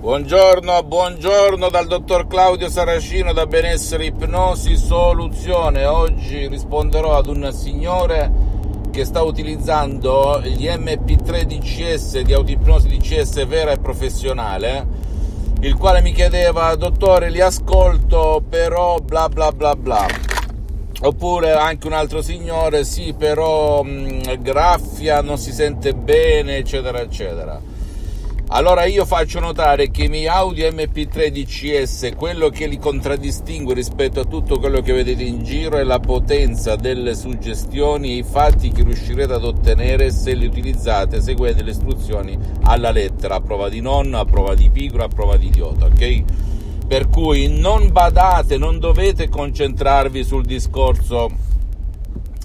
Buongiorno, buongiorno dal dottor Claudio Saracino da Benessere Ipnosi Soluzione. Oggi risponderò ad un signore che sta utilizzando gli MP3 DCS di autoipnosi DCS vera e professionale, il quale mi chiedeva, dottore, li ascolto, però bla bla bla bla. Oppure anche un altro signore, sì, però mh, graffia, non si sente bene, eccetera, eccetera. Allora io faccio notare che i miei audio MP3 DCS, quello che li contraddistingue rispetto a tutto quello che vedete in giro è la potenza delle suggestioni e i fatti che riuscirete ad ottenere se li utilizzate seguendo le istruzioni alla lettera, a prova di nonno, a prova di pigro, a prova di idiota, ok? Per cui non badate, non dovete concentrarvi sul discorso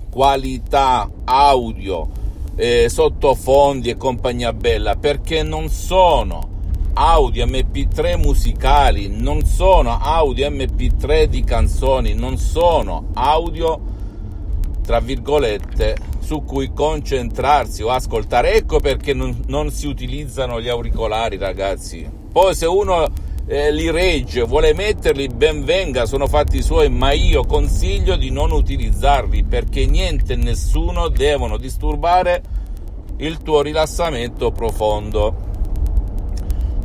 qualità audio eh, sottofondi e compagnia bella perché non sono audio mp3 musicali non sono audio mp3 di canzoni non sono audio tra virgolette su cui concentrarsi o ascoltare. Ecco perché non, non si utilizzano gli auricolari ragazzi. Poi se uno eh, li regge, vuole metterli, ben venga, sono fatti suoi, ma io consiglio di non utilizzarli perché niente e nessuno devono disturbare il tuo rilassamento profondo.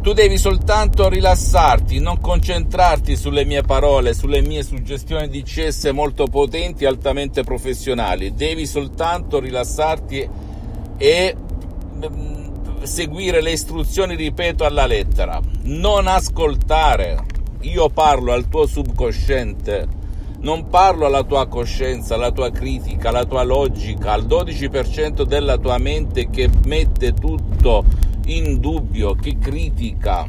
Tu devi soltanto rilassarti, non concentrarti sulle mie parole, sulle mie suggestioni di CS molto potenti altamente professionali. Devi soltanto rilassarti e mm, seguire le istruzioni, ripeto, alla lettera. Non ascoltare. Io parlo al tuo subconsciente, non parlo alla tua coscienza, alla tua critica, alla tua logica, al 12% della tua mente che mette tutto in dubbio, che critica.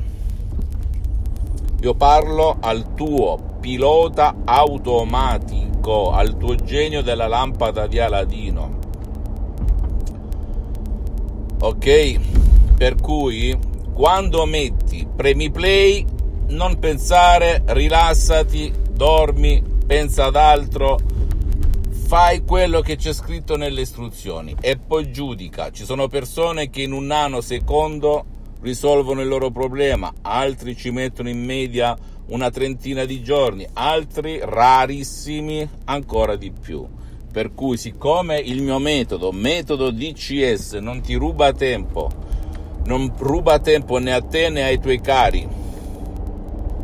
Io parlo al tuo pilota automatico, al tuo genio della lampada di Aladino. Ok? Per cui quando metti premi play, non pensare, rilassati, dormi, pensa ad altro, fai quello che c'è scritto nelle istruzioni e poi giudica. Ci sono persone che in un nanosecondo risolvono il loro problema, altri ci mettono in media una trentina di giorni, altri rarissimi ancora di più. Per cui siccome il mio metodo, metodo DCS, non ti ruba tempo, non ruba tempo né a te né ai tuoi cari.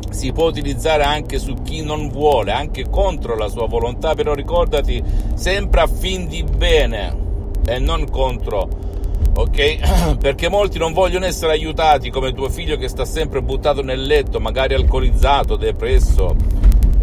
Si può utilizzare anche su chi non vuole, anche contro la sua volontà, però ricordati sempre a fin di bene e non contro, ok? Perché molti non vogliono essere aiutati come tuo figlio che sta sempre buttato nel letto, magari alcolizzato, depresso,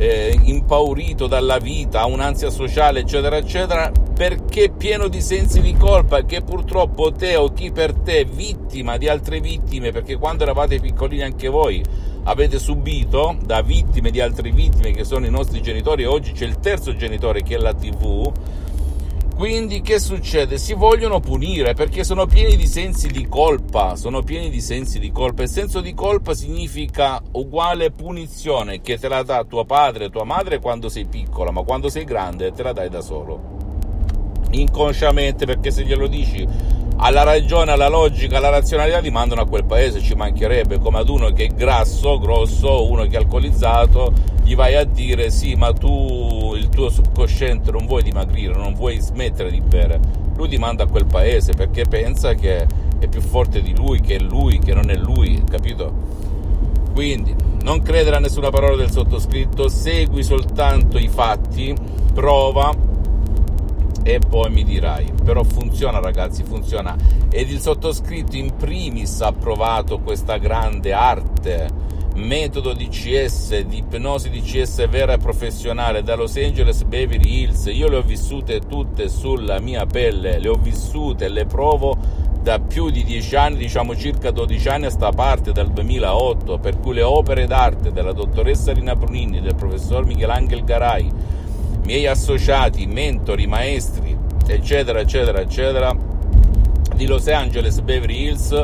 eh, impaurito dalla vita, ha un'ansia sociale, eccetera, eccetera, perché pieno di sensi di colpa che purtroppo te o chi per te, vittima di altre vittime, perché quando eravate piccolini anche voi avete subito da vittime di altre vittime che sono i nostri genitori, oggi c'è il terzo genitore che è la TV, quindi che succede? Si vogliono punire perché sono pieni di sensi di colpa, sono pieni di sensi di colpa. Il senso di colpa significa uguale punizione che te la dà tuo padre, tua madre quando sei piccola, ma quando sei grande te la dai da solo. Inconsciamente perché se glielo dici alla ragione, alla logica, alla razionalità ti mandano a quel paese, ci mancherebbe, come ad uno che è grasso, grosso, uno che è alcolizzato, gli vai a dire sì, ma tu, il tuo subconsciente non vuoi dimagrire, non vuoi smettere di bere, lui ti manda a quel paese perché pensa che è più forte di lui, che è lui, che non è lui, capito? Quindi non credere a nessuna parola del sottoscritto, segui soltanto i fatti, prova e poi mi dirai. Però funziona ragazzi, funziona. Ed il sottoscritto in primis ha provato questa grande arte, metodo DCS, di ipnosi DCS vera e professionale da Los Angeles Beverly Hills. Io le ho vissute tutte sulla mia pelle, le ho vissute, le provo da più di 10 anni, diciamo circa 12 anni a sta parte, dal 2008, per cui le opere d'arte della dottoressa Rina Brunini, del professor Michelangelo Garai, miei associati, mentori, maestri, eccetera, eccetera, eccetera, di Los Angeles, Beverly Hills,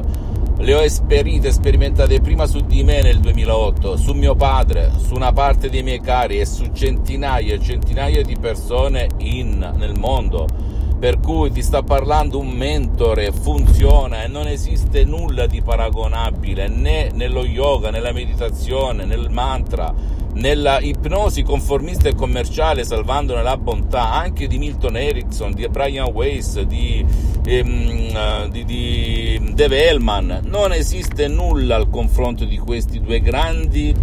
le ho esperite, sperimentate prima su di me nel 2008, su mio padre, su una parte dei miei cari e su centinaia e centinaia di persone in, nel mondo per cui ti sta parlando un mentore, funziona e non esiste nulla di paragonabile né nello yoga, nella meditazione, nel mantra, nella ipnosi conformista e commerciale salvandone la bontà, anche di Milton Erickson, di Brian Weiss, di, ehm, di, di Dave Hellman. Non esiste nulla al confronto di questi due grandi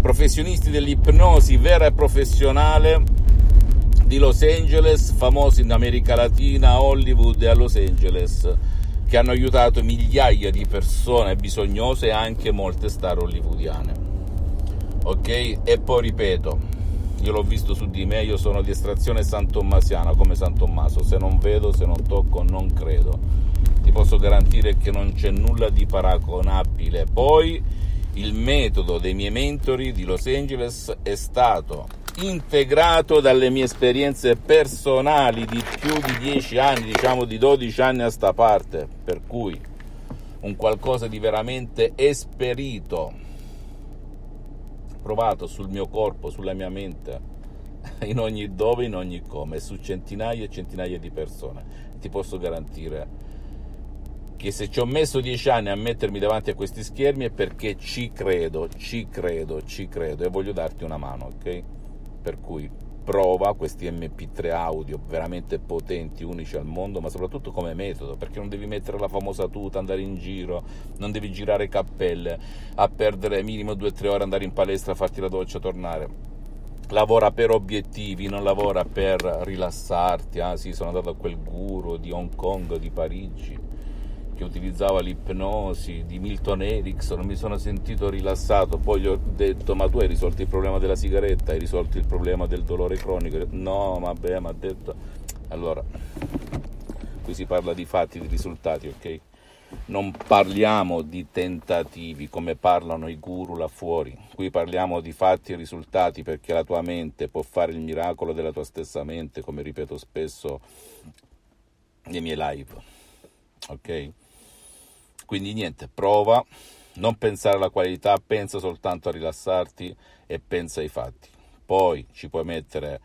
professionisti dell'ipnosi vera e professionale di Los Angeles, famosi in America Latina, Hollywood e a Los Angeles, che hanno aiutato migliaia di persone bisognose e anche molte star hollywoodiane. Ok? E poi ripeto, io l'ho visto su di me, io sono di estrazione santommasiana come San Tommaso, se non vedo, se non tocco, non credo. Ti posso garantire che non c'è nulla di paragonabile. Poi il metodo dei miei mentori di Los Angeles è stato integrato dalle mie esperienze personali di più di 10 anni, diciamo di 12 anni a sta parte, per cui un qualcosa di veramente esperito, provato sul mio corpo, sulla mia mente, in ogni dove, in ogni come, su centinaia e centinaia di persone. Ti posso garantire che se ci ho messo dieci anni a mettermi davanti a questi schermi è perché ci credo, ci credo, ci credo e voglio darti una mano, ok? per cui prova questi MP3 audio veramente potenti, unici al mondo, ma soprattutto come metodo, perché non devi mettere la famosa tuta, andare in giro, non devi girare cappelle, a perdere minimo 2-3 ore, andare in palestra, farti la doccia, tornare. Lavora per obiettivi, non lavora per rilassarti. Ah sì, sono andato a quel guru di Hong Kong, di Parigi che utilizzava l'ipnosi di Milton Erickson, mi sono sentito rilassato, poi gli ho detto ma tu hai risolto il problema della sigaretta, hai risolto il problema del dolore cronico, no vabbè ma ha detto, allora qui si parla di fatti, di risultati, ok? Non parliamo di tentativi come parlano i guru là fuori, qui parliamo di fatti e risultati perché la tua mente può fare il miracolo della tua stessa mente, come ripeto spesso nei miei live, ok? Quindi niente, prova, non pensare alla qualità, pensa soltanto a rilassarti e pensa ai fatti. Poi ci puoi mettere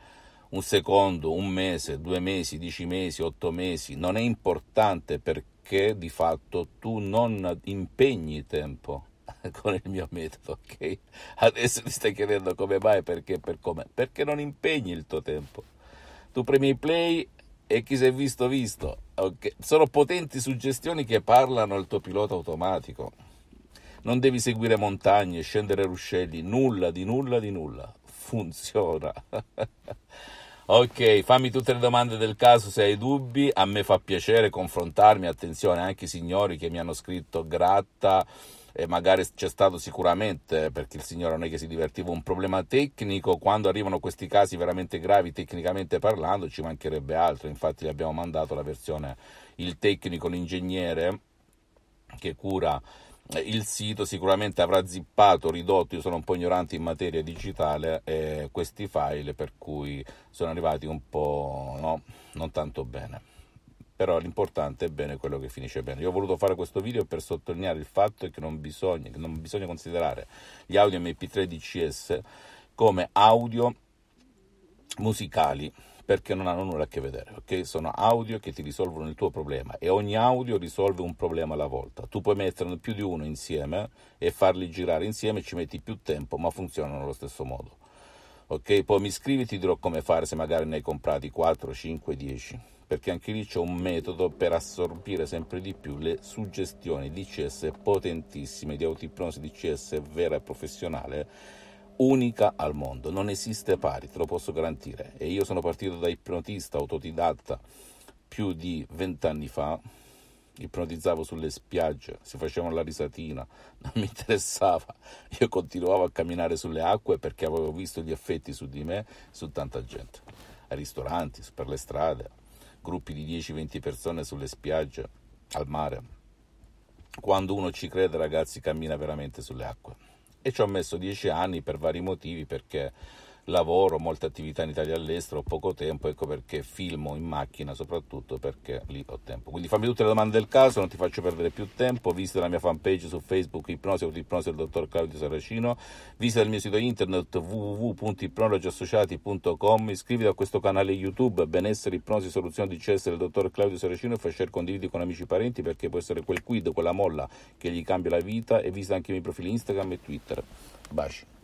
un secondo, un mese, due mesi, dieci mesi, otto mesi, non è importante perché di fatto tu non impegni tempo con il mio metodo, ok? Adesso ti stai chiedendo come mai, perché, per come? Perché non impegni il tuo tempo. Tu premi play e chi si è visto visto. Okay. Sono potenti suggestioni che parlano al tuo pilota automatico. Non devi seguire montagne, scendere ruscelli, nulla di nulla di nulla. Funziona. ok, fammi tutte le domande del caso se hai dubbi. A me fa piacere confrontarmi. Attenzione, anche i signori che mi hanno scritto gratta e magari c'è stato sicuramente, perché il signore non è che si divertiva, un problema tecnico, quando arrivano questi casi veramente gravi tecnicamente parlando ci mancherebbe altro, infatti gli abbiamo mandato la versione, il tecnico, l'ingegnere che cura eh, il sito. Sicuramente avrà zippato, ridotto, io sono un po' ignorante in materia digitale, eh, questi file per cui sono arrivati un po' no, non tanto bene però l'importante è bene quello che finisce bene. Io ho voluto fare questo video per sottolineare il fatto che non bisogna, che non bisogna considerare gli audio MP3 DCS come audio musicali perché non hanno nulla a che vedere, ok? Sono audio che ti risolvono il tuo problema e ogni audio risolve un problema alla volta. Tu puoi metterne più di uno insieme e farli girare insieme, ci metti più tempo, ma funzionano allo stesso modo. Ok? Poi mi scrivi, ti dirò come fare se magari ne hai comprati 4, 5, 10 perché anche lì c'è un metodo per assorbire sempre di più le suggestioni DCS potentissime di autoipnosi DCS vera e professionale unica al mondo, non esiste pari, te lo posso garantire. E io sono partito da ipnotista autodidatta più di vent'anni fa, ipnotizzavo sulle spiagge, si facevano la risatina, non mi interessava, io continuavo a camminare sulle acque perché avevo visto gli effetti su di me, su tanta gente, ai ristoranti, per le strade, gruppi di 10-20 persone sulle spiagge, al mare. Quando uno ci crede, ragazzi, cammina veramente sulle acque. E ci ho messo 10 anni per vari motivi, perché lavoro, molte attività in Italia e all'estero, ho poco tempo, ecco perché filmo in macchina soprattutto perché lì ho tempo. Quindi fammi tutte le domande del caso, non ti faccio perdere più tempo, visita la mia fanpage su Facebook Ipnosi Ipnosi del dottor Claudio Saracino, visita il mio sito internet www.ipnologiassociati.com, iscriviti a questo canale YouTube Benessere Ipnosi Soluzione di CS del dottor Claudio Saracino e fai share condividi con amici e parenti perché può essere quel quid, quella molla che gli cambia la vita e visita anche i miei profili Instagram e Twitter. Baci.